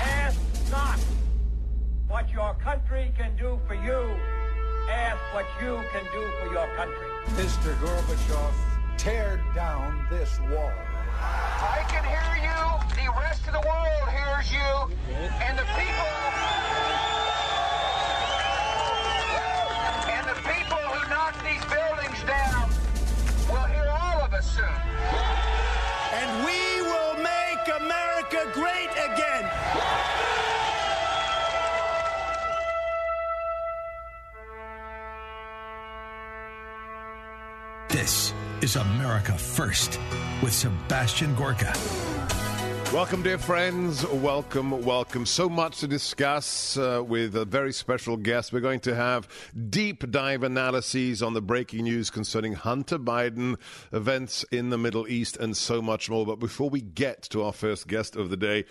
Ask not what your country can do for you. Ask what you can do for your country. Mr. Gorbachev, tear down this wall. I can hear you. The rest of the world hears you. Is America First with Sebastian Gorka. Welcome, dear friends. Welcome, welcome. So much to discuss uh, with a very special guest. We're going to have deep dive analyses on the breaking news concerning Hunter Biden, events in the Middle East, and so much more. But before we get to our first guest of the day,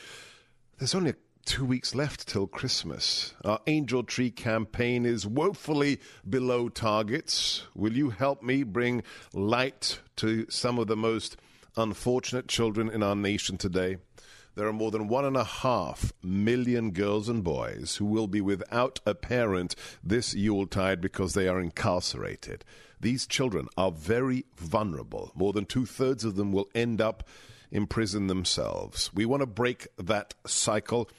there's only two weeks left till Christmas. Our Angel Tree campaign is woefully below targets. Will you help me bring light to some of the most unfortunate children in our nation today? There are more than one and a half million girls and boys who will be without a parent this Yuletide because they are incarcerated. These children are very vulnerable. More than two thirds of them will end up in prison themselves. We want to break that cycle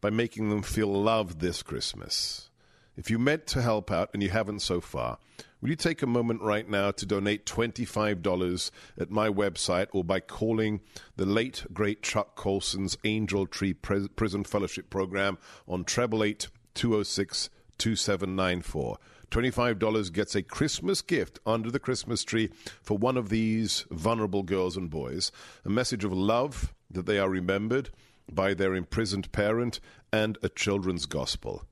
by making them feel loved this Christmas. If you meant to help out and you haven't so far, will you take a moment right now to donate $25 at my website or by calling the late, great Chuck Colson's Angel Tree Pres- Prison Fellowship Program on treble eight two zero six two seven nine four. $25 gets a Christmas gift under the Christmas tree for one of these vulnerable girls and boys. A message of love that they are remembered by their imprisoned parent and a children's gospel.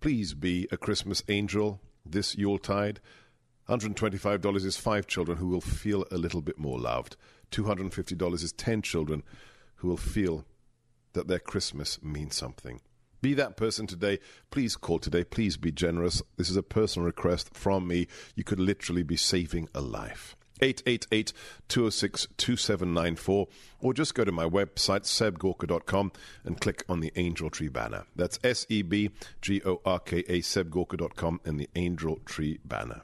Please be a Christmas angel this Yuletide. $125 is five children who will feel a little bit more loved. $250 is 10 children who will feel that their Christmas means something. Be that person today. Please call today. Please be generous. This is a personal request from me. You could literally be saving a life. 888 206 2794, or just go to my website, sebgorka.com, and click on the Angel Tree banner. That's S E B G O R K A, sebgorka.com, and the Angel Tree banner.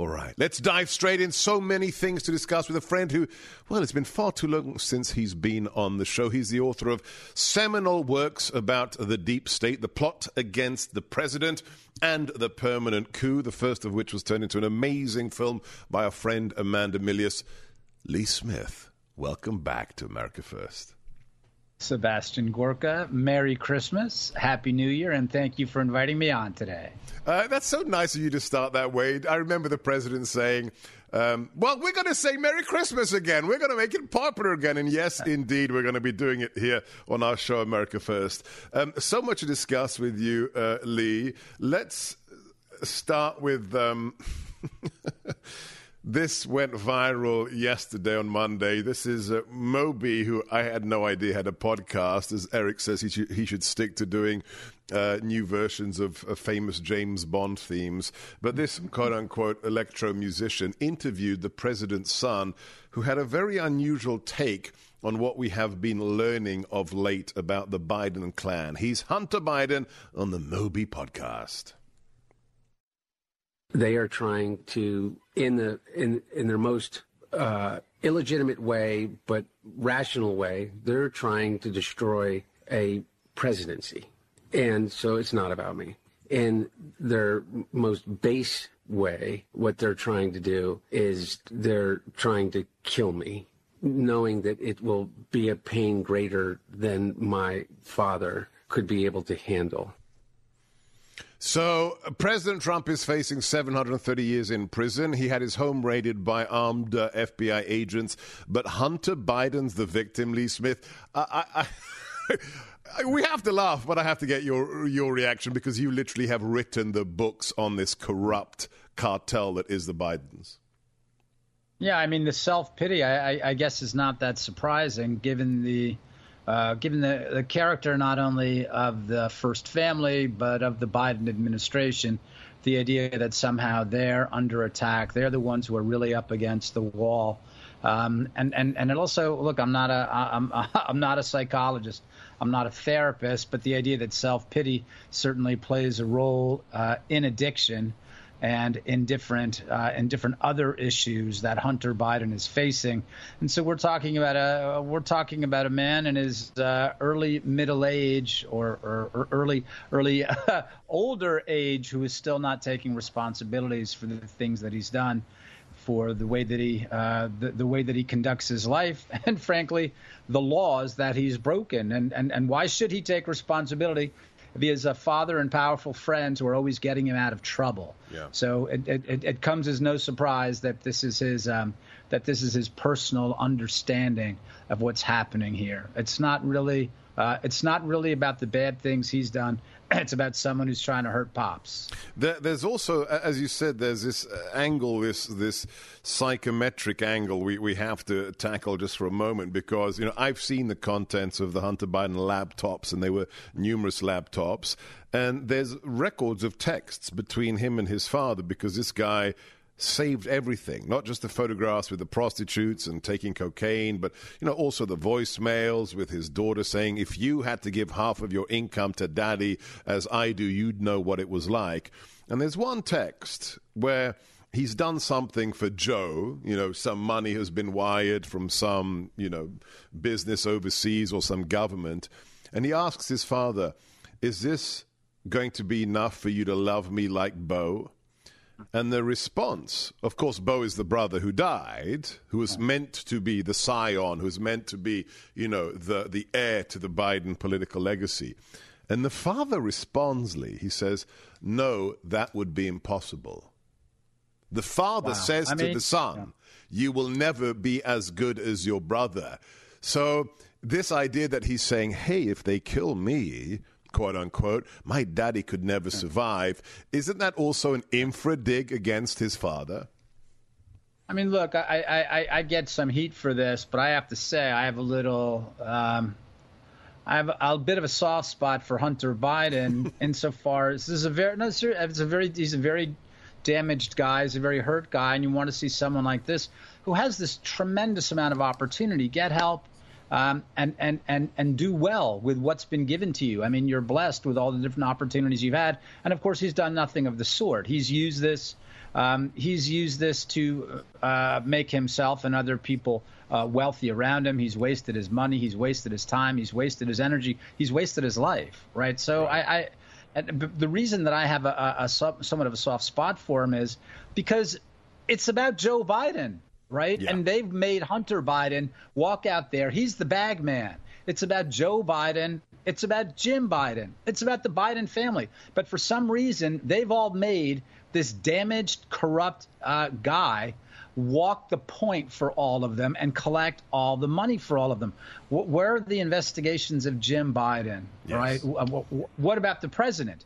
All right, let's dive straight in. So many things to discuss with a friend who, well, it's been far too long since he's been on the show. He's the author of seminal works about the deep state, the plot against the president, and the permanent coup, the first of which was turned into an amazing film by our friend Amanda Milius. Lee Smith, welcome back to America First. Sebastian Gorka, Merry Christmas, Happy New Year, and thank you for inviting me on today. Uh, that's so nice of you to start that way. I remember the president saying, um, well, we're going to say Merry Christmas again. We're going to make it popular again. And yes, indeed, we're going to be doing it here on our show, America First. Um, so much to discuss with you, uh, Lee. Let's start with. Um, This went viral yesterday on Monday. This is uh, Moby, who I had no idea had a podcast. As Eric says, he should, he should stick to doing uh, new versions of, of famous James Bond themes. But this quote unquote electro musician interviewed the president's son, who had a very unusual take on what we have been learning of late about the Biden clan. He's Hunter Biden on the Moby podcast. They are trying to, in the in in their most uh, illegitimate way, but rational way, they're trying to destroy a presidency, and so it's not about me. In their most base way, what they're trying to do is they're trying to kill me, knowing that it will be a pain greater than my father could be able to handle. So, President Trump is facing 730 years in prison. He had his home raided by armed uh, FBI agents, but Hunter Biden's the victim, Lee Smith. I, I, I, we have to laugh, but I have to get your your reaction because you literally have written the books on this corrupt cartel that is the Bidens. Yeah, I mean the self pity, I, I, guess, is not that surprising given the uh, given the, the character not only of the first family but of the Biden administration, the idea that somehow they're under attack, they're the ones who are really up against the wall. Um, and and and it also look, I'm not a I'm I'm not a psychologist, I'm not a therapist, but the idea that self pity certainly plays a role uh, in addiction and in different uh, in different other issues that Hunter Biden is facing. And so we're talking about a we're talking about a man in his uh, early middle age or, or, or early early uh, older age who is still not taking responsibilities for the things that he's done. For the way that he, uh, the, the way that he conducts his life, and frankly, the laws that he's broken, and, and and why should he take responsibility has a father and powerful friends who are always getting him out of trouble. Yeah. So it, it, it comes as no surprise that this is his um, that this is his personal understanding of what's happening here. It's not really uh, it's not really about the bad things he's done. It's about someone who's trying to hurt pops. there's also, as you said, there's this uh, angle, this this psychometric angle we, we have to tackle just for a moment because you know I've seen the contents of the Hunter Biden laptops, and they were numerous laptops, and there's records of texts between him and his father because this guy saved everything, not just the photographs with the prostitutes and taking cocaine, but you know also the voicemails with his daughter saying, "If you had to give half of your income to daddy as I do, you'd know what it was like." And there's one text where he's done something for Joe, you know, some money has been wired from some, you know, business overseas or some government, and he asks his father, "Is this going to be enough for you to love me like Bo?" And the response, of course, Bo is the brother who died, who was meant to be the scion, who was meant to be, you know, the, the heir to the Biden political legacy. And the father responds, Lee, he says, No, that would be impossible. The father wow. says I to mean, the son, yeah. You will never be as good as your brother. So, this idea that he's saying, Hey, if they kill me, quote unquote, my daddy could never survive. Isn't that also an infra dig against his father? I mean, look, I, I, I get some heat for this, but I have to say I have a little, um, I have a, bit of a soft spot for Hunter Biden insofar as this is a very, no, it's a very, he's a very damaged guy, he's a very hurt guy, and you want to see someone like this who has this tremendous amount of opportunity, get help, um, and, and, and, and do well with what's been given to you. I mean, you're blessed with all the different opportunities you've had. And of course, he's done nothing of the sort. He's used this. Um, he's used this to uh, make himself and other people uh, wealthy around him. He's wasted his money. He's wasted his time. He's wasted his energy. He's wasted his life. Right. So right. I, I the reason that I have a, a, a somewhat of a soft spot for him is because it's about Joe Biden right? Yeah. And they've made Hunter Biden walk out there. He's the bag man. It's about Joe Biden. It's about Jim Biden. It's about the Biden family. But for some reason, they've all made this damaged, corrupt uh, guy walk the point for all of them and collect all the money for all of them. where are the investigations of Jim Biden? Yes. Right? what about the president?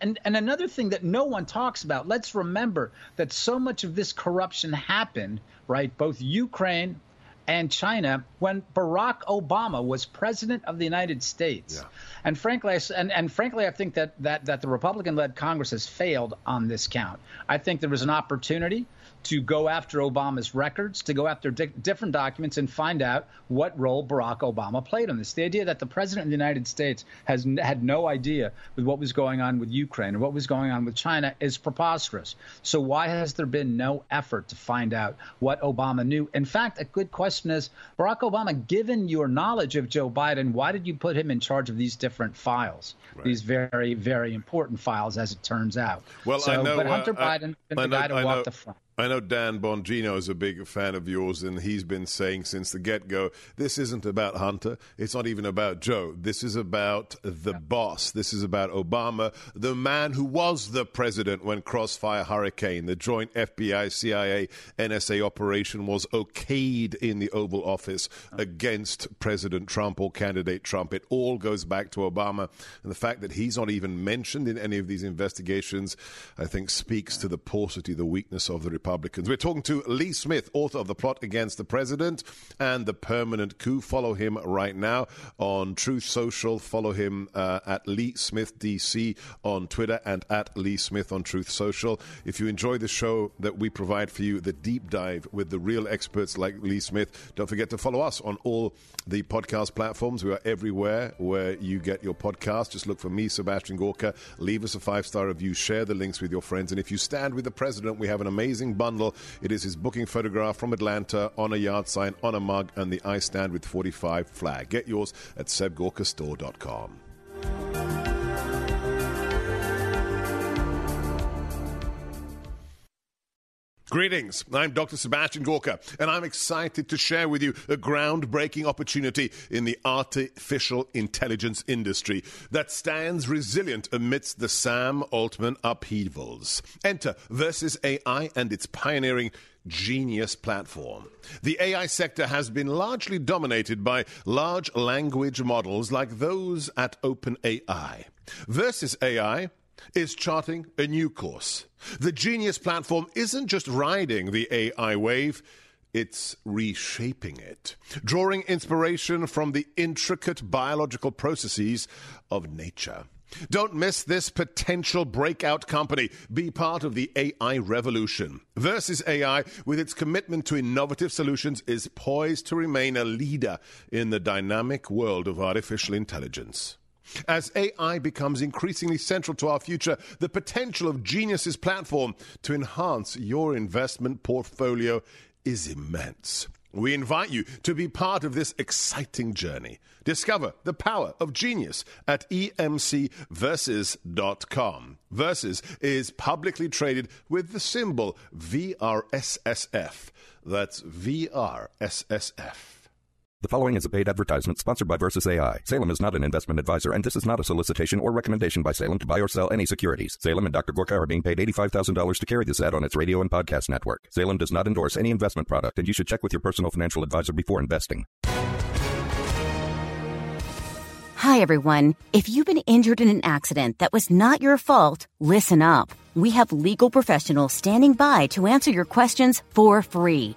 And, and another thing that no one talks about, let's remember that so much of this corruption happened, right? Both Ukraine and China when Barack Obama was president of the United States. Yeah. And frankly, and, and frankly, I think that, that, that the Republican-led Congress has failed on this count. I think there was an opportunity to go after Obama's records, to go after di- different documents and find out what role Barack Obama played on this. The idea that the president of the United States has n- had no idea with what was going on with Ukraine or what was going on with China is preposterous. So why has there been no effort to find out what Obama knew? In fact, a good question is Barack Obama, given your knowledge of Joe Biden, why did you put him in charge of these different files? Right. These very, very important files, as it turns out. Well, so, I know, but Hunter uh, Biden been the know, guy to I walk the front. I know Dan Bongino is a big fan of yours, and he's been saying since the get go this isn't about Hunter. It's not even about Joe. This is about the yeah. boss. This is about Obama, the man who was the president when Crossfire Hurricane, the joint FBI CIA NSA operation, was okayed in the Oval Office oh. against President Trump or candidate Trump. It all goes back to Obama. And the fact that he's not even mentioned in any of these investigations, I think, speaks to the paucity, the weakness of the Republicans. We're talking to Lee Smith, author of The Plot Against the President and The Permanent Coup. Follow him right now on Truth Social. Follow him uh, at Lee Smith DC on Twitter and at Lee Smith on Truth Social. If you enjoy the show that we provide for you, the deep dive with the real experts like Lee Smith, don't forget to follow us on all the podcast platforms. We are everywhere where you get your podcast. Just look for me, Sebastian Gorka. Leave us a five star review. Share the links with your friends. And if you stand with the president, we have an amazing bundle. It is his booking photograph from Atlanta on a yard sign, on a mug, and the I Stand with 45 flag. Get yours at sebgorkastore.com. Greetings. I'm Dr. Sebastian Gorka, and I'm excited to share with you a groundbreaking opportunity in the artificial intelligence industry that stands resilient amidst the Sam Altman upheavals. Enter Verses AI and its pioneering Genius platform. The AI sector has been largely dominated by large language models like those at OpenAI. Verses AI is charting a new course. The Genius platform isn't just riding the AI wave, it's reshaping it, drawing inspiration from the intricate biological processes of nature. Don't miss this potential breakout company. Be part of the AI revolution. Verses AI, with its commitment to innovative solutions, is poised to remain a leader in the dynamic world of artificial intelligence. As AI becomes increasingly central to our future, the potential of Genius's platform to enhance your investment portfolio is immense. We invite you to be part of this exciting journey. Discover the power of genius at emcversus.com. Verses is publicly traded with the symbol VRSSF. That's VRSSF. The following is a paid advertisement sponsored by Verses AI. Salem is not an investment advisor, and this is not a solicitation or recommendation by Salem to buy or sell any securities. Salem and Dr. Gorka are being paid $85,000 to carry this ad on its radio and podcast network. Salem does not endorse any investment product, and you should check with your personal financial advisor before investing. Hi, everyone. If you've been injured in an accident that was not your fault, listen up. We have legal professionals standing by to answer your questions for free.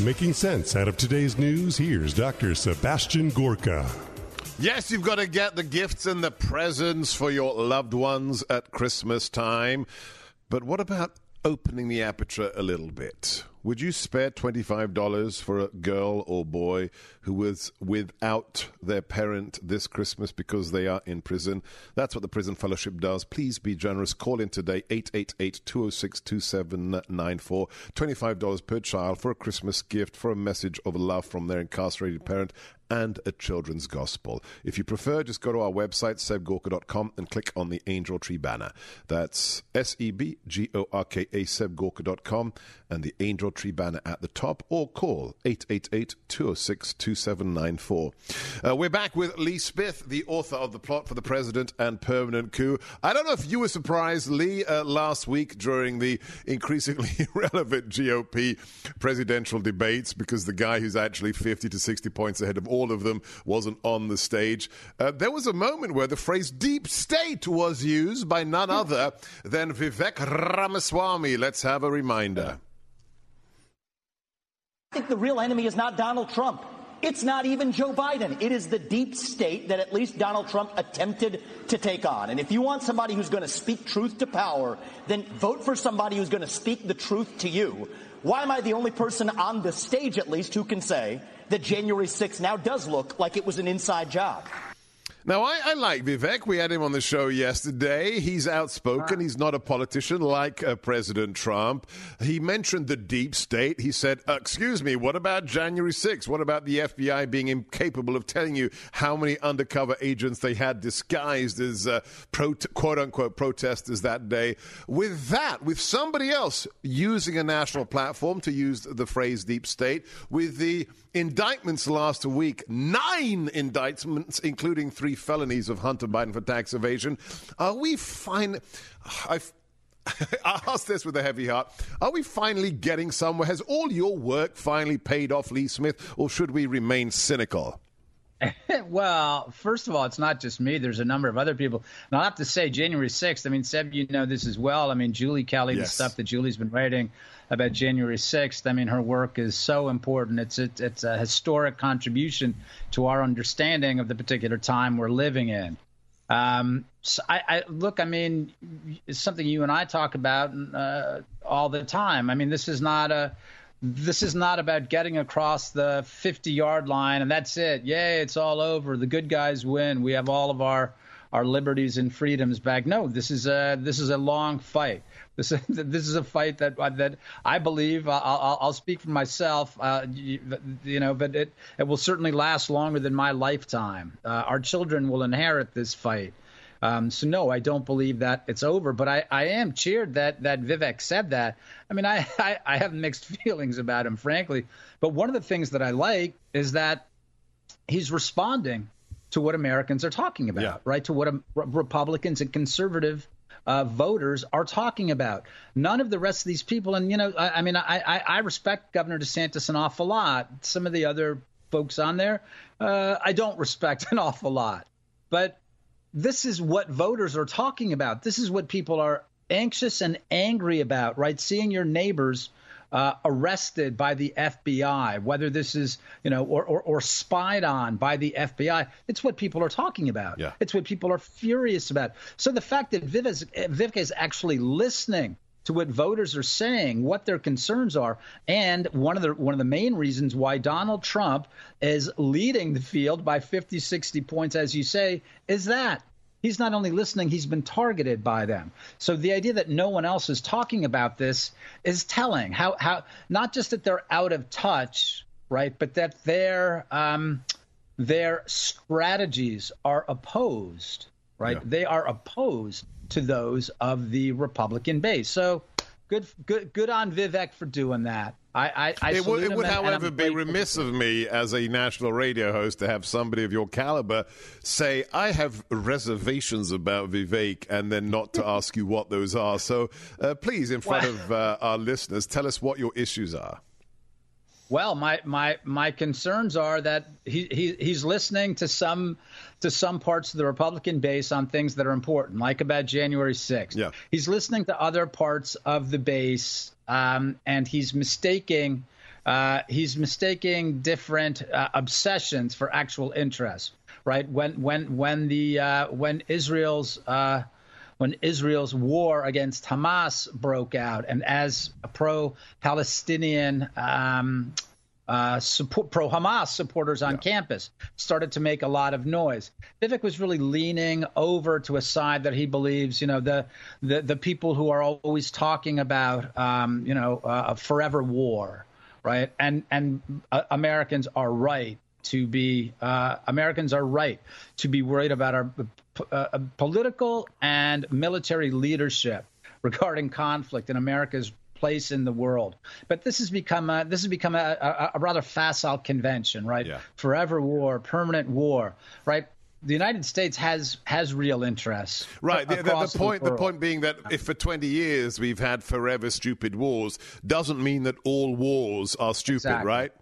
Making sense out of today's news, here's Dr. Sebastian Gorka. Yes, you've got to get the gifts and the presents for your loved ones at Christmas time. But what about opening the aperture a little bit? Would you spare $25 for a girl or boy who was without their parent this Christmas because they are in prison? That's what the Prison Fellowship does. Please be generous. Call in today, 888 206 2794. $25 per child for a Christmas gift, for a message of love from their incarcerated parent and a children's gospel. If you prefer, just go to our website, sebgorka.com, and click on the Angel Tree banner. That's S E B G O R K A, sebgorka.com, and the Angel Tree banner at the top, or call 888 206 2794. Uh, we're back with Lee Smith, the author of The Plot for the President and Permanent Coup. I don't know if you were surprised, Lee, uh, last week during the increasingly relevant GOP presidential debates, because the guy who's actually 50 to 60 points ahead of all all of them wasn't on the stage. Uh, there was a moment where the phrase deep state was used by none other than Vivek Ramaswamy. Let's have a reminder. I think the real enemy is not Donald Trump. It's not even Joe Biden. It is the deep state that at least Donald Trump attempted to take on. And if you want somebody who's going to speak truth to power, then vote for somebody who's going to speak the truth to you. Why am I the only person on the stage, at least, who can say that January 6th now does look like it was an inside job. Now, I, I, like Vivek. We had him on the show yesterday. He's outspoken. He's not a politician like uh, President Trump. He mentioned the deep state. He said, uh, Excuse me, what about January 6th? What about the FBI being incapable of telling you how many undercover agents they had disguised as uh, pro- quote unquote protesters that day? With that, with somebody else using a national platform to use the phrase deep state, with the indictments last week, nine indictments, including three felonies of Hunter Biden for tax evasion. Are we fine? I've I ask this with a heavy heart. Are we finally getting somewhere? Has all your work finally paid off, Lee Smith, or should we remain cynical? well, first of all, it's not just me. There's a number of other people. And I'll have to say, January 6th, I mean, Seb, you know this as well. I mean, Julie Kelly, yes. the stuff that Julie's been writing about January 6th. I mean, her work is so important. It's it, it's a historic contribution to our understanding of the particular time we're living in. Um, so I, I, look. I mean, it's something you and I talk about uh, all the time. I mean, this is not a this is not about getting across the 50 yard line and that's it. Yay, it's all over. The good guys win. We have all of our our liberties and freedoms back. No, this is a this is a long fight. This is this is a fight that that I believe. I'll, I'll speak for myself. Uh, you, you, know, but it it will certainly last longer than my lifetime. Uh, our children will inherit this fight. Um, so no, I don't believe that it's over. But I, I am cheered that that Vivek said that. I mean, I, I I have mixed feelings about him, frankly. But one of the things that I like is that he's responding to what Americans are talking about, yeah. right? To what Republicans and conservative uh, voters are talking about. None of the rest of these people, and you know, I, I mean, I, I, I, respect Governor DeSantis an awful lot. Some of the other folks on there, uh, I don't respect an awful lot. But this is what voters are talking about. This is what people are anxious and angry about, right? Seeing your neighbors uh, arrested by the FBI, whether this is, you know, or, or, or, spied on by the FBI. It's what people are talking about. Yeah. It's what people are furious about. So the fact that Vivek is actually listening to what voters are saying, what their concerns are, and one of the one of the main reasons why Donald Trump is leading the field by 50, 60 points, as you say, is that He's not only listening, he's been targeted by them. So the idea that no one else is talking about this is telling. How how not just that they're out of touch, right, but that their um, their strategies are opposed, right? Yeah. They are opposed to those of the Republican base. So good good good on Vivek for doing that. I, I, I it would, it would however, be remiss of me as a national radio host to have somebody of your caliber say, I have reservations about Vivek, and then not to ask you what those are. So uh, please, in front of uh, our listeners, tell us what your issues are. Well, my my my concerns are that he, he he's listening to some to some parts of the Republican base on things that are important, like about January 6th. Yeah. He's listening to other parts of the base, um, and he's mistaking uh, he's mistaking different uh, obsessions for actual interests. Right when when when the uh, when Israel's uh, when Israel's war against Hamas broke out, and as a pro-Palestinian um, uh, support, pro-Hamas supporters on yeah. campus started to make a lot of noise. Vivek was really leaning over to a side that he believes, you know, the the, the people who are always talking about, um, you know, uh, a forever war, right? And and uh, Americans are right to be uh, Americans are right to be worried about our uh, political and military leadership regarding conflict and America's place in the world. But this has become a, this has become a, a, a rather facile convention, right? Yeah. Forever war, permanent war, right? the United States has has real interests. Right. The, the, the, point the, the point being that if for 20 years we've had forever stupid wars, doesn't mean that all wars are stupid, exactly. right?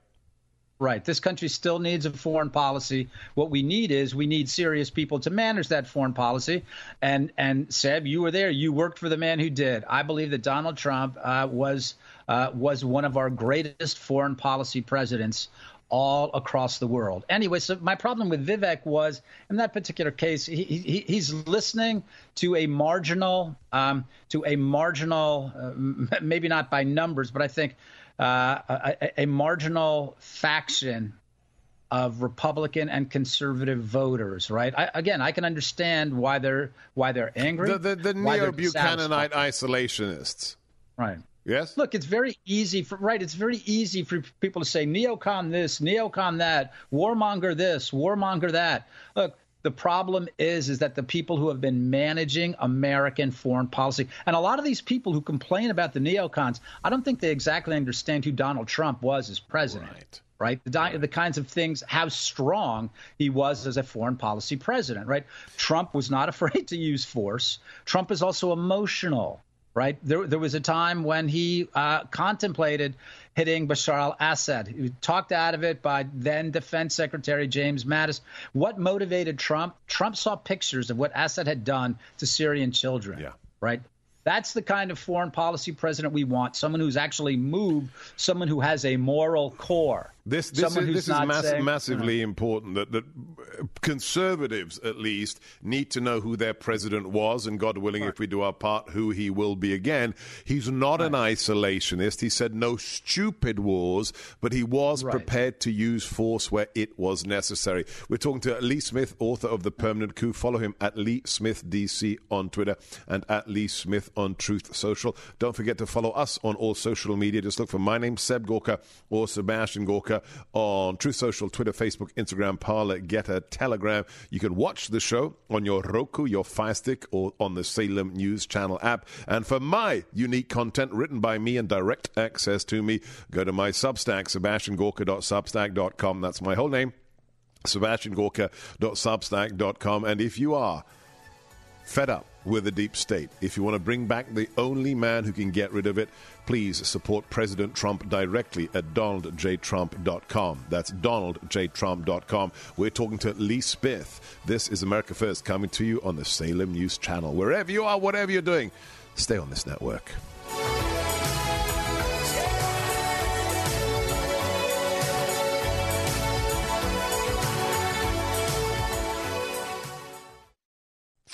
Right. This country still needs a foreign policy. What we need is we need serious people to manage that foreign policy. And and Seb, you were there. You worked for the man who did. I believe that Donald Trump uh, was uh, was one of our greatest foreign policy presidents all across the world. Anyway, so my problem with Vivek was in that particular case, he, he, he's listening to a marginal, um, to a marginal, uh, maybe not by numbers, but I think uh, a, a, marginal faction of Republican and conservative voters, right? I, again, I can understand why they're why they're angry. The, the, the neo Buchananite isolationists, right? Yes. Look, it's very easy for right. It's very easy for people to say neocon this, neocon that, warmonger this, warmonger that. Look, the problem is is that the people who have been managing American foreign policy, and a lot of these people who complain about the neocons, I don't think they exactly understand who Donald Trump was as president. Right. Right, the, the kinds of things, how strong he was as a foreign policy president. Right, Trump was not afraid to use force. Trump is also emotional right? There, there was a time when he uh, contemplated hitting Bashar al Assad. He talked out of it by then Defense Secretary James Mattis. What motivated Trump? Trump saw pictures of what Assad had done to Syrian children, yeah. right? That's the kind of foreign policy president we want. Someone who's actually moved, someone who has a moral core. This this is, this is mass- saying, massively important that, that conservatives, at least, need to know who their president was, and God willing, right. if we do our part, who he will be again. He's not right. an isolationist. He said no stupid wars, but he was right. prepared to use force where it was necessary. We're talking to Lee Smith, author of The Permanent Coup. Follow him at Lee Smith DC on Twitter and at Lee Smith on Truth Social. Don't forget to follow us on all social media. Just look for my name, Seb Gorka, or Sebastian Gorka on Truth Social, Twitter, Facebook, Instagram, Parler, Gettr, Telegram. You can watch the show on your Roku, your Fire Stick, or on the Salem News Channel app. And for my unique content written by me and direct access to me, go to my Substack, sebastiangorka.substack.com. That's my whole name sebastiangorka.substack.com. And if you are fed up with the deep state. If you want to bring back the only man who can get rid of it, please support President Trump directly at donaldjtrump.com. That's donaldjtrump.com. We're talking to Lee Smith. This is America First coming to you on the Salem News Channel. Wherever you are, whatever you're doing, stay on this network.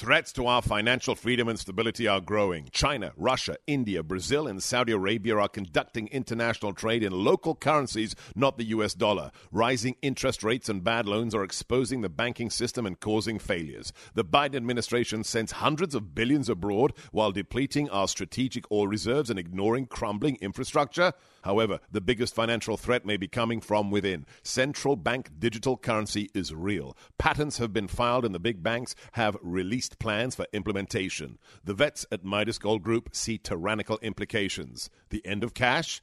Threats to our financial freedom and stability are growing. China, Russia, India, Brazil, and Saudi Arabia are conducting international trade in local currencies, not the US dollar. Rising interest rates and bad loans are exposing the banking system and causing failures. The Biden administration sends hundreds of billions abroad while depleting our strategic oil reserves and ignoring crumbling infrastructure. However, the biggest financial threat may be coming from within. Central bank digital currency is real. Patents have been filed and the big banks have released plans for implementation. The vets at Midas Gold Group see tyrannical implications. The end of cash?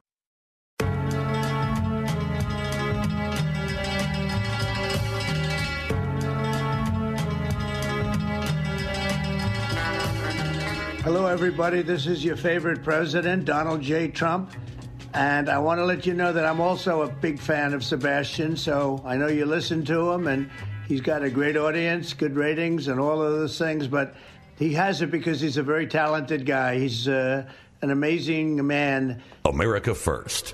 Hello, everybody. This is your favorite president, Donald J. Trump. And I want to let you know that I'm also a big fan of Sebastian. So I know you listen to him, and he's got a great audience, good ratings, and all of those things. But he has it because he's a very talented guy. He's uh, an amazing man. America First.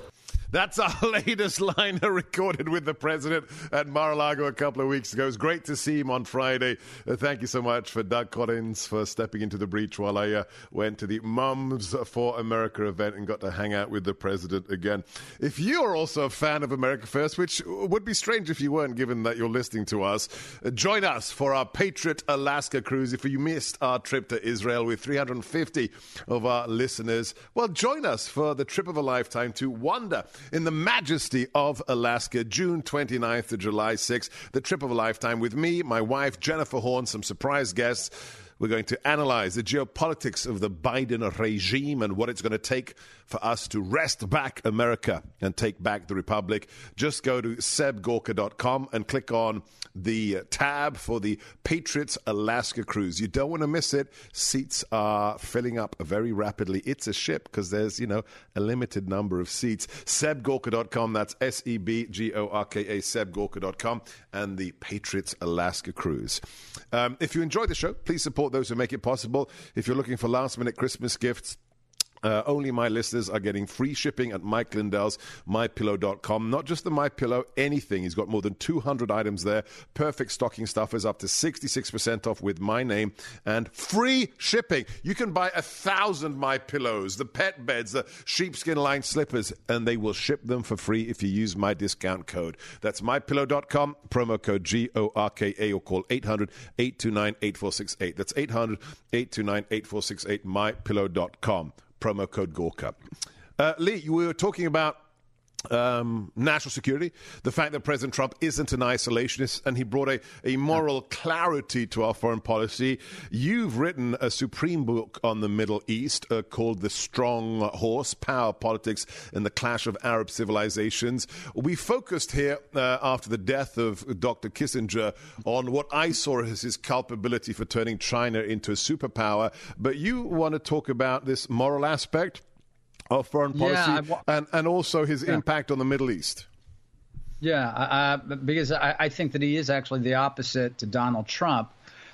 That's our latest liner recorded with the president at Mar-a-Lago a couple of weeks ago. It was great to see him on Friday. Uh, thank you so much for Doug Collins for stepping into the breach while I uh, went to the Mums for America event and got to hang out with the president again. If you are also a fan of America First, which would be strange if you weren't, given that you're listening to us, uh, join us for our Patriot Alaska cruise. If you missed our trip to Israel with 350 of our listeners, well, join us for the trip of a lifetime to Wonder in the majesty of Alaska, June 29th to July 6th. The trip of a lifetime with me, my wife, Jennifer Horn, some surprise guests. We're going to analyze the geopolitics of the Biden regime and what it's going to take for us to wrest back America and take back the Republic. Just go to sebgorka.com and click on the tab for the Patriots Alaska cruise. You don't want to miss it. Seats are filling up very rapidly. It's a ship because there's, you know, a limited number of seats. sebgorka.com. That's S E B G O R K A, sebgorka.com, and the Patriots Alaska cruise. Um, if you enjoy the show, please support those who make it possible. If you're looking for last minute Christmas gifts, uh, only my listeners are getting free shipping at Mike Lindell's MyPillow.com. Not just the MyPillow, anything. He's got more than 200 items there. Perfect stocking stuffers up to 66% off with my name and free shipping. You can buy a thousand MyPillows, the pet beds, the sheepskin lined slippers, and they will ship them for free if you use my discount code. That's MyPillow.com, promo code G O R K A, or call 800 829 8468. That's 800 829 8468, MyPillow.com promo code Gorka. Uh, Lee, we were talking about um, national security, the fact that President Trump isn't an isolationist and he brought a, a moral clarity to our foreign policy. You've written a supreme book on the Middle East uh, called The Strong Horse Power, Politics, and the Clash of Arab Civilizations. We focused here uh, after the death of Dr. Kissinger on what I saw as his culpability for turning China into a superpower. But you want to talk about this moral aspect? Of foreign policy Yeah, and, and also his Yeah. impact on the Middle East. Yeah, uh, because I, I think that he is actually the opposite to Donald Trump.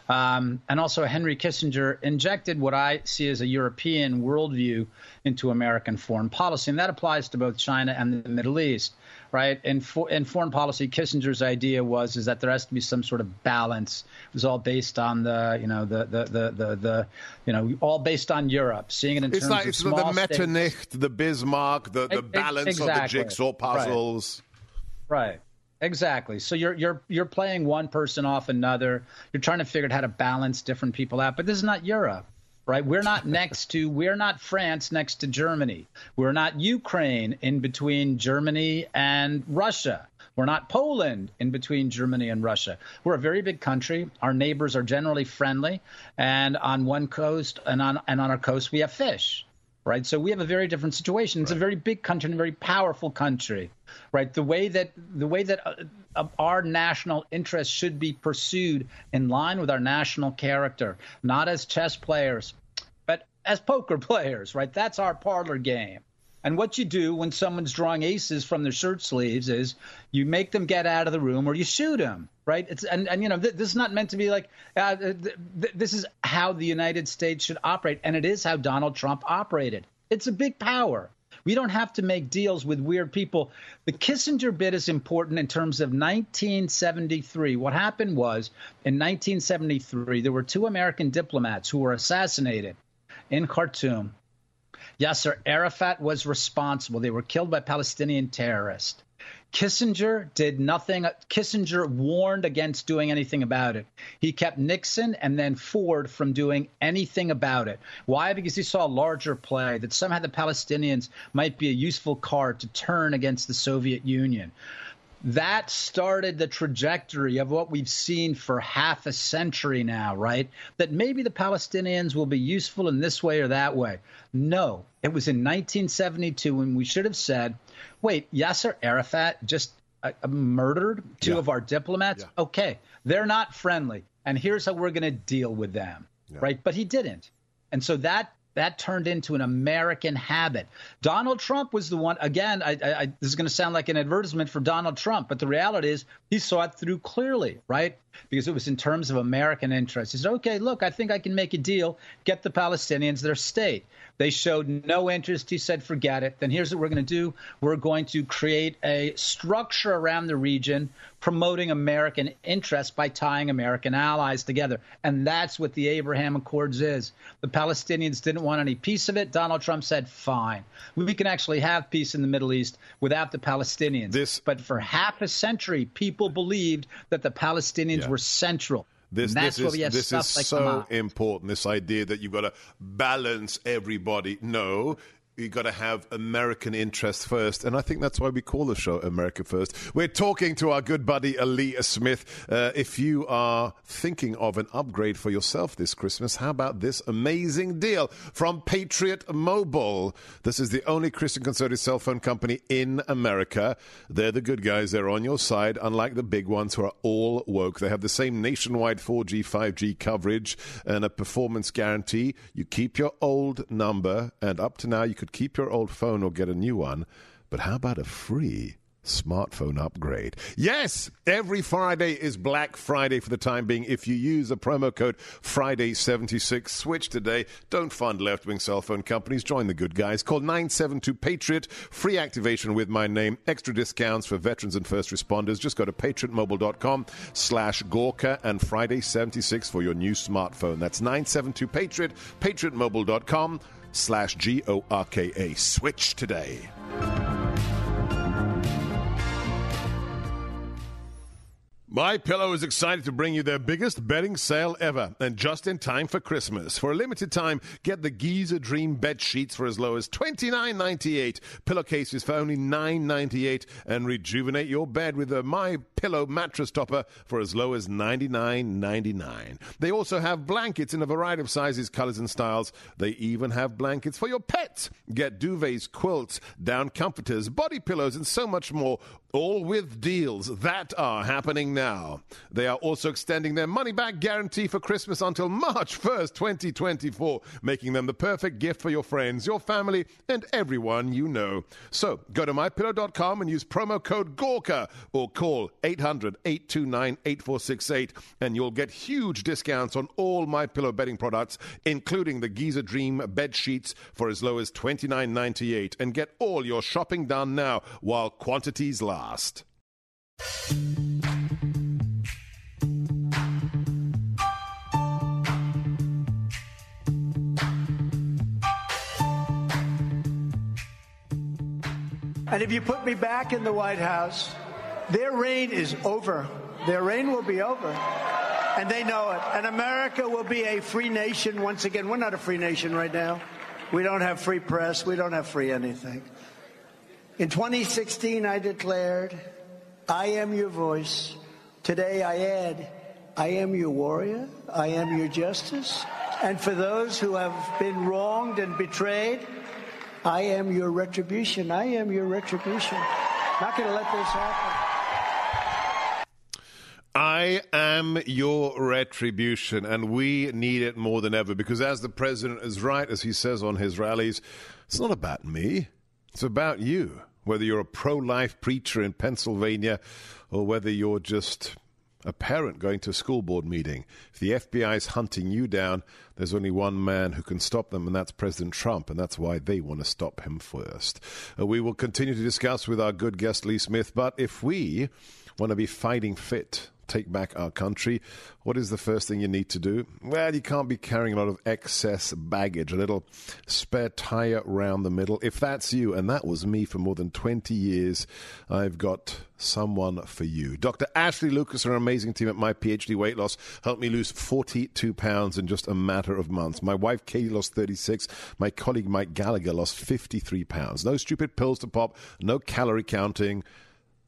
Um, and also, Henry Kissinger injected what I see as a European worldview into American foreign policy, and that applies to both China and the Middle East, right? In, for, in foreign policy, Kissinger's idea was is that there has to be some sort of balance. It was all based on the, you know, the the the the, the you know, all based on Europe, seeing it in It's terms like of it's the, small the states. Metternich, the Bismarck, the, the balance of the jigsaw puzzles. Right. Exactly. So you're you're you're playing one person off another. You're trying to figure out how to balance different people out. But this is not Europe, right? We're not next to we're not France next to Germany. We're not Ukraine in between Germany and Russia. We're not Poland in between Germany and Russia. We're a very big country. Our neighbors are generally friendly, and on one coast and on and on our coast we have fish right? So we have a very different situation. It's a very big country and a very powerful country, right? The way that the way that uh, uh, our national interests should be pursued in line with our national character, not as chess players, but as poker players, right? That's our parlor game. And what you do when someone's drawing aces from their shirt sleeves is you make them get out of the room or you shoot them, right? It's and, and you know th- this is not meant to be like uh, th- th- this is how the United States should operate, and it is how Donald Trump operated. It's a big power. We don't have to make deals with weird people. The Kissinger bit is important in terms of 1973. What happened was in 1973 there were two American diplomats who were assassinated in Khartoum. Yasser Arafat was responsible. They were killed by Palestinian terrorists. Kissinger did nothing. Kissinger warned against doing anything about it. He kept Nixon and then Ford from doing anything about it. Why? Because he saw a larger play that somehow the Palestinians might be a useful card to turn against the Soviet Union. That started the trajectory of what we've seen for half a century now, right? That maybe the Palestinians will be useful in this way or that way. No, it was in 1972 when we should have said, wait, Yasser Arafat just uh, uh, murdered two of our diplomats? Okay, they're not friendly. And here's how we're going to deal with them, right? But he didn't. And so that that turned into an American habit. Donald Trump was the one. Again, I, I, this is going to sound like an advertisement for Donald Trump, but the reality is he saw it through clearly, right? Because it was in terms of American interests. He said, "Okay, look, I think I can make a deal. Get the Palestinians their state." They showed no interest. He said, forget it. Then here's what we're going to do we're going to create a structure around the region promoting American interests by tying American allies together. And that's what the Abraham Accords is. The Palestinians didn't want any piece of it. Donald Trump said, fine. We can actually have peace in the Middle East without the Palestinians. This, but for half a century, people believed that the Palestinians yeah. were central. This, this is, this is like so important. This idea that you've got to balance everybody. No, you got to have American interests first. And I think that's why we call the show America First. We're talking to our good buddy Ali Smith. Uh, if you are thinking of an upgrade for yourself this Christmas, how about this amazing deal from Patriot Mobile? This is the only Christian conservative cell phone company in America. They're the good guys, they're on your side, unlike the big ones who are all woke. They have the same nationwide 4G, 5G coverage and a performance guarantee. You keep your old number, and up to now, you can could keep your old phone or get a new one, but how about a free smartphone upgrade. Yes, every Friday is Black Friday for the time being. If you use the promo code Friday76, switch today. Don't fund left wing cell phone companies. Join the good guys. Call 972 Patriot. Free activation with my name. Extra discounts for veterans and first responders. Just go to patriotmobile.com slash Gorka and Friday76 for your new smartphone. That's 972 Patriot. Patriotmobile.com slash G O R K A. Switch today. My Pillow is excited to bring you their biggest bedding sale ever, and just in time for Christmas. For a limited time, get the Giza Dream bed sheets for as low as $29.98, pillowcases for only $9.98, and rejuvenate your bed with a My Pillow mattress topper for as low as $99.99. They also have blankets in a variety of sizes, colors, and styles. They even have blankets for your pets. Get duvets, quilts, down comforters, body pillows, and so much more, all with deals that are happening now now. They are also extending their money back guarantee for Christmas until March 1st, 2024, making them the perfect gift for your friends, your family, and everyone you know. So go to mypillow.com and use promo code GORKA or call 800 829 8468 and you'll get huge discounts on all My Pillow bedding products, including the Giza Dream bed sheets for as low as $29.98. And get all your shopping done now while quantities last. And if you put me back in the White House, their reign is over. Their reign will be over. And they know it. And America will be a free nation once again. We're not a free nation right now. We don't have free press. We don't have free anything. In 2016, I declared, I am your voice. Today, I add, I am your warrior. I am your justice. And for those who have been wronged and betrayed, I am your retribution. I am your retribution. Not going to let this happen. I am your retribution, and we need it more than ever because, as the president is right, as he says on his rallies, it's not about me, it's about you. Whether you're a pro life preacher in Pennsylvania or whether you're just a parent going to a school board meeting. If the FBI is hunting you down, there's only one man who can stop them, and that's President Trump, and that's why they want to stop him first. Uh, we will continue to discuss with our good guest, Lee Smith, but if we want to be fighting fit, take back our country, what is the first thing you need to do? Well, you can't be carrying a lot of excess baggage, a little spare tire round the middle. If that's you, and that was me for more than 20 years, I've got someone for you. Dr. Ashley Lucas, our amazing team at My PhD Weight Loss, helped me lose 42 pounds in just a matter of months. My wife Katie lost 36. My colleague Mike Gallagher lost 53 pounds. No stupid pills to pop, no calorie counting,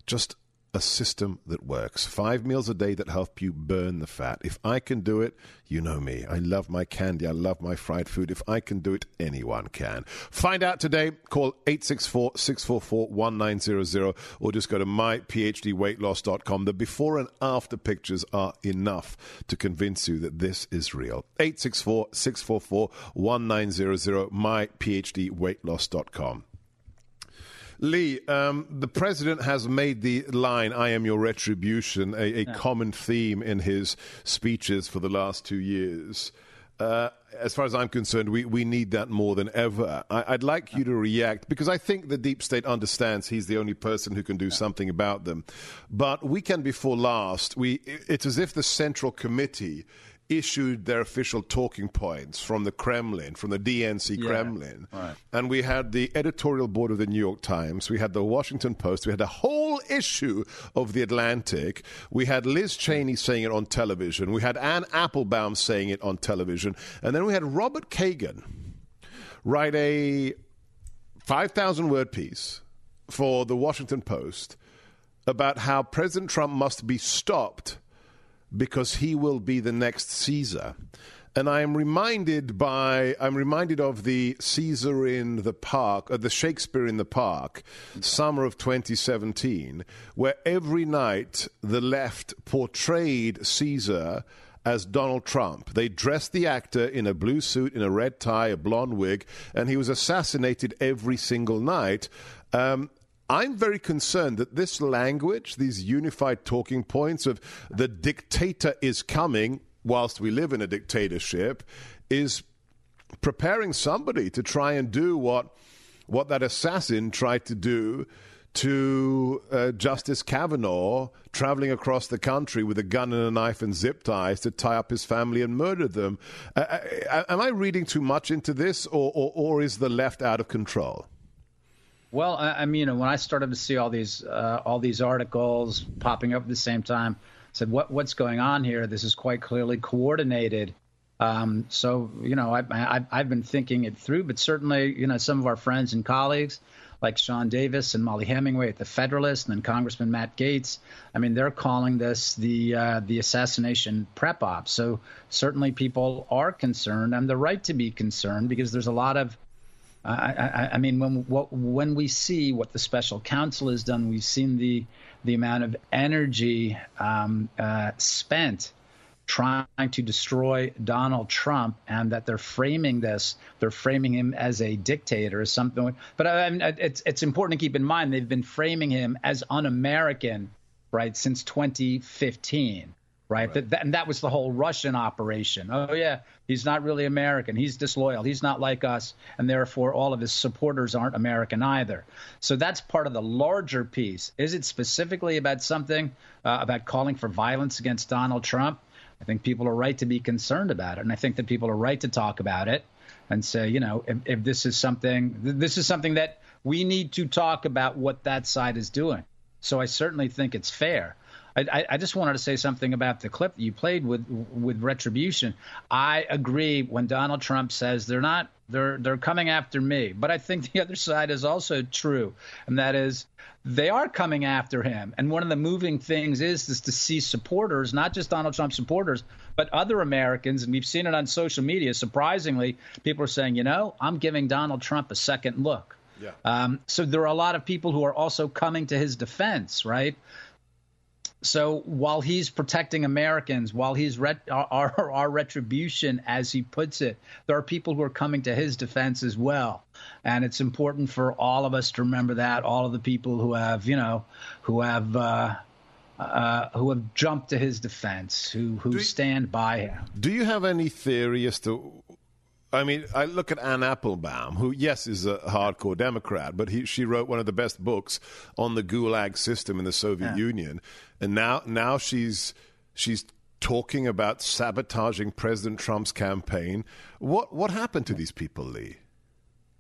just a system that works. Five meals a day that help you burn the fat. If I can do it, you know me. I love my candy. I love my fried food. If I can do it, anyone can. Find out today. Call 864 644 1900 or just go to myphdweightloss.com. The before and after pictures are enough to convince you that this is real. 864 644 1900, myphdweightloss.com. Lee, um, the president has made the line, I am your retribution, a, a yeah. common theme in his speeches for the last two years. Uh, as far as I'm concerned, we, we need that more than ever. I, would like you to react because I think the deep state understands he's the only person who can do something about them. But weekend before last, we, it's as if the Central Committee issued their official talking points from the Kremlin, from the DNC yeah, Kremlin. Right. And we had the editorial board of the New York Times, we had the Washington Post, we had a whole issue of the Atlantic. We had Liz Cheney saying it on television, we had Anne Applebaum saying it on television, and then we had Robert Kagan write a 5,000 word piece for the Washington Post about how President Trump must be stopped because he will be the next Caesar. And I am reminded by I'm reminded of the Caesar in the Park, uh, the Shakespeare in the Park, summer of 2017, where every night the left portrayed Caesar as Donald Trump. They dressed the actor in a blue suit, in a red tie, a blonde wig, and he was assassinated every single night. Um, I'm very concerned that this language, these unified talking points of the dictator is coming whilst we live in a dictatorship, is preparing somebody to try and do what what that assassin tried to do to uh, Justice Kavanaugh traveling across the country with a gun and a knife and zip ties to tie up his family and murder them. Uh, uh, am I reading too much into this, or, or, or is the left out of control? Well, I, I mean, you know, when I started to see all these uh, all these articles popping up at the same time, I said, "What what's going on here? This is quite clearly coordinated." Um, so, you know, I, I, I've been thinking it through, but certainly, you know, some of our friends and colleagues like Sean Davis and Mollie Hemingway at the Federalist, and then Congressman Matt Gaetz. I mean, they're calling this the uh, the assassination prep op. So certainly, people are concerned, and they're right to be concerned because there's a lot of I, I, I mean, when what, when we see what the special counsel has done, we've seen the the amount of energy um, uh, spent trying to destroy Donald Trump, and that they're framing this, they're framing him as a dictator, or something. But I it's it's important to keep in mind they've been framing him as un-American, right, since 2015 right? right. That, and that was the whole Russian operation. Oh, yeah, he's not really American. He's disloyal. He's not like us. And therefore, all of his supporters aren't American either. So that's part of the larger piece. Is it specifically about something uh, about calling for violence against Donald Trump? I think people are right to be concerned about it. And I think that people are right to talk about it and say, you know, if, if this is something, this is something that we need to talk about what that side is doing. So I certainly think it's fair. I, I, just wanted to say something about the clip that you played with with retribution. I agree when Donald Trump says they're not they're they're coming after me, but I think the other side is also true, and that is they are coming after him. And one of the moving things is is to see supporters, not just Donald Trump supporters, but other Americans, and we've seen it on social media. Surprisingly, people are saying, you know, I'm giving Donald Trump a second look. Yeah. Um, so there are a lot of people who are also coming to his defense, right? So while he's protecting Americans, while he's ret- our, our retribution, as he puts it, there are people who are coming to his defense as well. And it's important for all of us to remember that. All of the people who have, you know, who have. Uh, uh, who have jumped to his defense, who who you, stand by him. Do you have any theory as to I mean, I look at Anne Applebaum, who, yes, is a hardcore Democrat, but he, she wrote one of the best books on the Gulag system in the Soviet yeah. Union, and now now she's she's talking about sabotaging President Trump's campaign. What what happened to these people, Lee?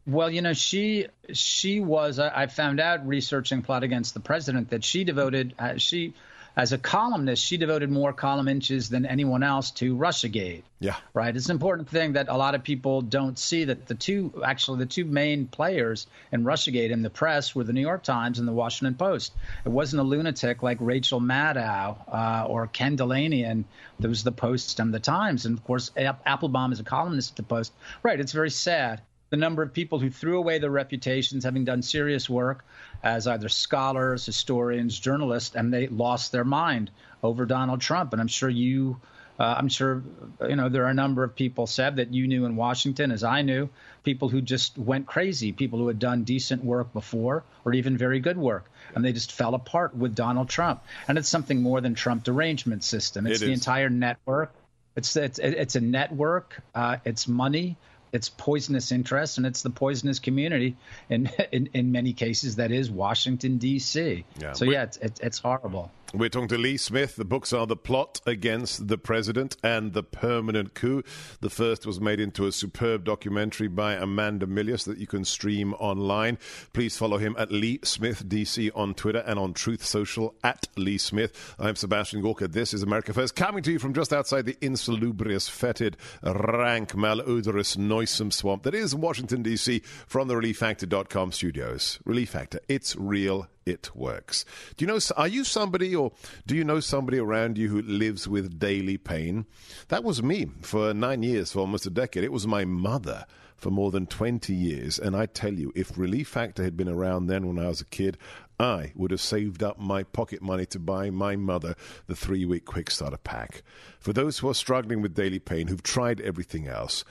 Well, you know, she she was. I found out researching plot against the president that she devoted. Uh, she as a columnist, she devoted more column inches than anyone else to Russiagate. Yeah. Right. It's an important thing that a lot of people don't see that the two, actually, the two main players in Russiagate in the press were the New York Times and the Washington Post. It wasn't a lunatic like Rachel Maddow uh, or Ken Dilanian. There was the Post and the Times. And of course, Applebaum is a columnist at the Post. Right. It's very sad the number of people who threw away their reputations having done serious work as either scholars, historians, journalists, and they lost their mind over Donald Trump. And I'm sure you, uh, I'm sure, you know, there are a number of people said that you knew in Washington, as I knew, people who just went crazy, people who had done decent work before or even very good work. And they just fell apart with Donald Trump. And it's something more than Trump derangement system. It's it the entire network. It's, it's, it's a network. Uh, it's money it's poisonous interests and it's the poisonous community in in, in many cases that is Washington D.C. Yeah, so yeah, it's, it's, it's horrible. We're talking to Lee Smith. The books are The Plot Against the President and The Permanent Coup. The first was made into a superb documentary by Amanda Milius that you can stream online. Please follow him at Lee Smith DC on Twitter and on Truth Social at Lee Smith. I'm Sebastian Gorka. This is America First, coming to you from just outside the insalubrious, fetid, rank, malodorous, noisome swamp that is Washington, D.C. from the ReliefFactor.com studios. Relief Factor, it's real it works. Do you know? Are you somebody, or do you know somebody around you who lives with daily pain? That was me for nine years, for almost a decade. It was my mother for more than 20 years. And I tell you, if Relief Factor had been around then when I was a kid, I would have saved up my pocket money to buy my mother the three week quick starter pack. For those who are struggling with daily pain, who've tried everything else,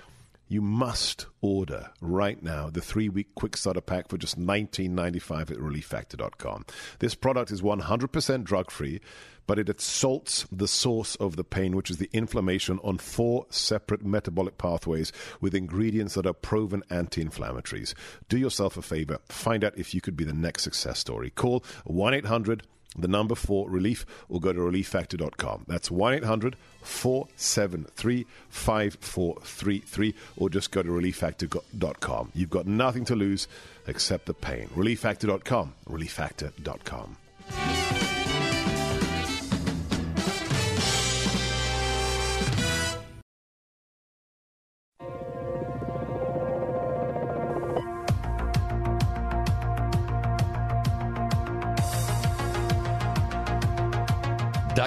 you must order right now the three week quick starter pack for just $19.95 at relieffactor.com. This product is 100% drug free, but it assaults the source of the pain, which is the inflammation, on four separate metabolic pathways with ingredients that are proven anti inflammatories. Do yourself a favor, find out if you could be the next success story. Call 1 800 the number for relief, or go to relieffactor.com. That's 1 800 473 5433, or just go to relieffactor.com. You've got nothing to lose except the pain. Relieffactor.com. Relieffactor.com.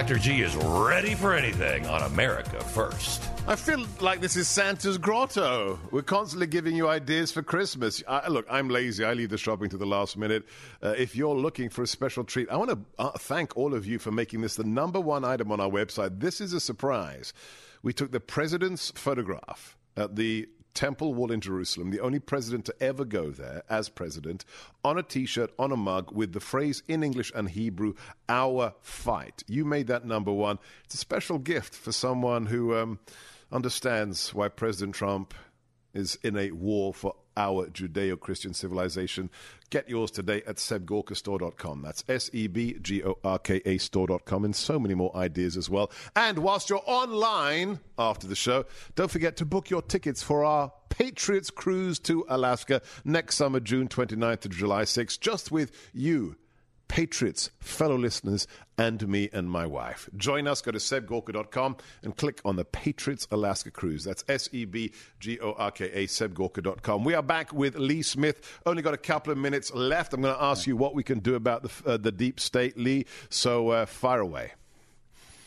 Dr. G is ready for anything on America First. I feel like this is Santa's grotto. We're constantly giving you ideas for Christmas. I, look, I'm lazy. I leave the shopping to the last minute. Uh, if you're looking for a special treat, I want to uh, thank all of you for making this the number one item on our website. This is a surprise. We took the president's photograph at the Temple Wall in Jerusalem, the only president to ever go there as president, on a t shirt, on a mug, with the phrase in English and Hebrew, our fight. You made that number one. It's a special gift for someone who um, understands why President Trump is in a war for our Judeo Christian civilization. Get yours today at sebgorkastore.com. That's S E B G O R K A store.com, and so many more ideas as well. And whilst you're online after the show, don't forget to book your tickets for our Patriots cruise to Alaska next summer, June 29th to July 6th, just with you. Patriots, fellow listeners, and me and my wife. Join us. Go to sebgorka.com and click on the Patriots Alaska Cruise. That's S E B G O R K A, sebgorka.com. We are back with Lee Smith. Only got a couple of minutes left. I'm going to ask you what we can do about the, uh, the deep state, Lee. So uh, fire away.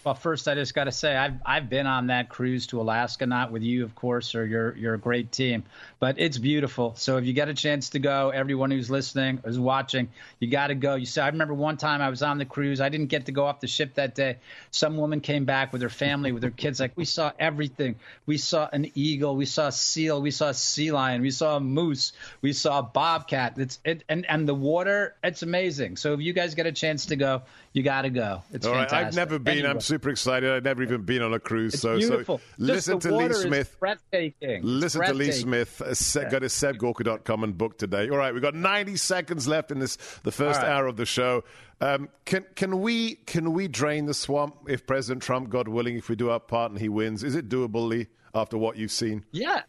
Well, first, I just got to say I've I've been on that cruise to Alaska, not with you, of course, or you're a great team, but it's beautiful. So if you get a chance to go, everyone who's listening, who's watching, you got to go. You see, I remember one time I was on the cruise. I didn't get to go off the ship that day. Some woman came back with her family, with her kids. Like we saw everything. We saw an eagle. We saw a seal. We saw a sea lion. We saw a moose. We saw a bobcat. It's it and and the water. It's amazing. So if you guys get a chance to go, you got to go. It's All right, fantastic. I've never been. Anyway. I'm super excited. I've never even been on a cruise. It's so, beautiful. so listen to Lee Smith. breathtaking. Listen to Lee Smith. Uh, se- Go to sebgorka.com and book today. All right, we've got 90 seconds left in this the first right. hour of the show. Um, can can we can we drain the swamp if President Trump, God willing, if we do our part and he wins? Is it doable, Lee? After what you've seen? Yeah.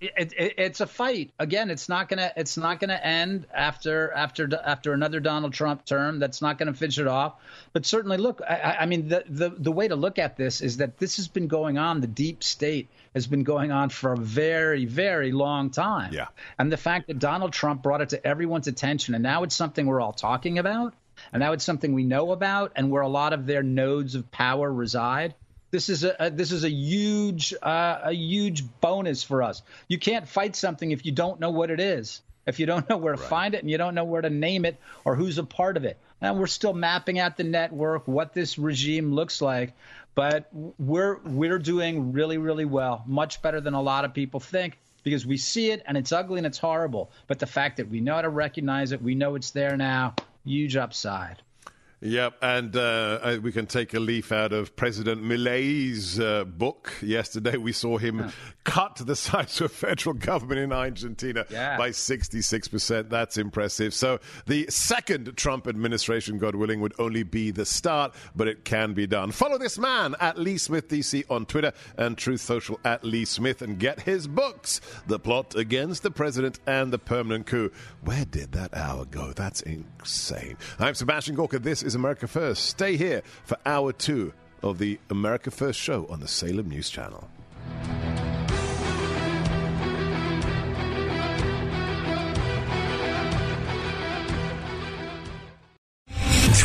It, it, it's a fight. Again, it's not gonna it's not gonna end after after after another Donald Trump term. That's not gonna finish it off. But certainly, look, I, I mean, the, the the way to look at this is that this has been going on. The deep state has been going on for a very very long time. Yeah. And the fact that Donald Trump brought it to everyone's attention, and now it's something we're all talking about, and now it's something we know about, and where a lot of their nodes of power reside this is a, this is a huge uh, a huge bonus for us. You can't fight something if you don't know what it is. If you don't know where to right. find it and you don't know where to name it or who's a part of it. And we're still mapping out the network, what this regime looks like, but we're we're doing really really well, much better than a lot of people think because we see it and it's ugly and it's horrible. But the fact that we know how to recognize it, we know it's there now, huge upside. Yep, and uh, we can take a leaf out of President Milei's uh, book. Yesterday, we saw him yeah. cut the size of federal government in Argentina yeah. by 66%. That's impressive. So, the second Trump administration, God willing, would only be the start, but it can be done. Follow this man at Lee Smith DC on Twitter and Truth Social at Lee Smith and get his books The Plot Against the President and the Permanent Coup. Where did that hour go? That's insane. I'm Sebastian Gorka. This is is America First. Stay here for hour two of the America First show on the Salem News Channel.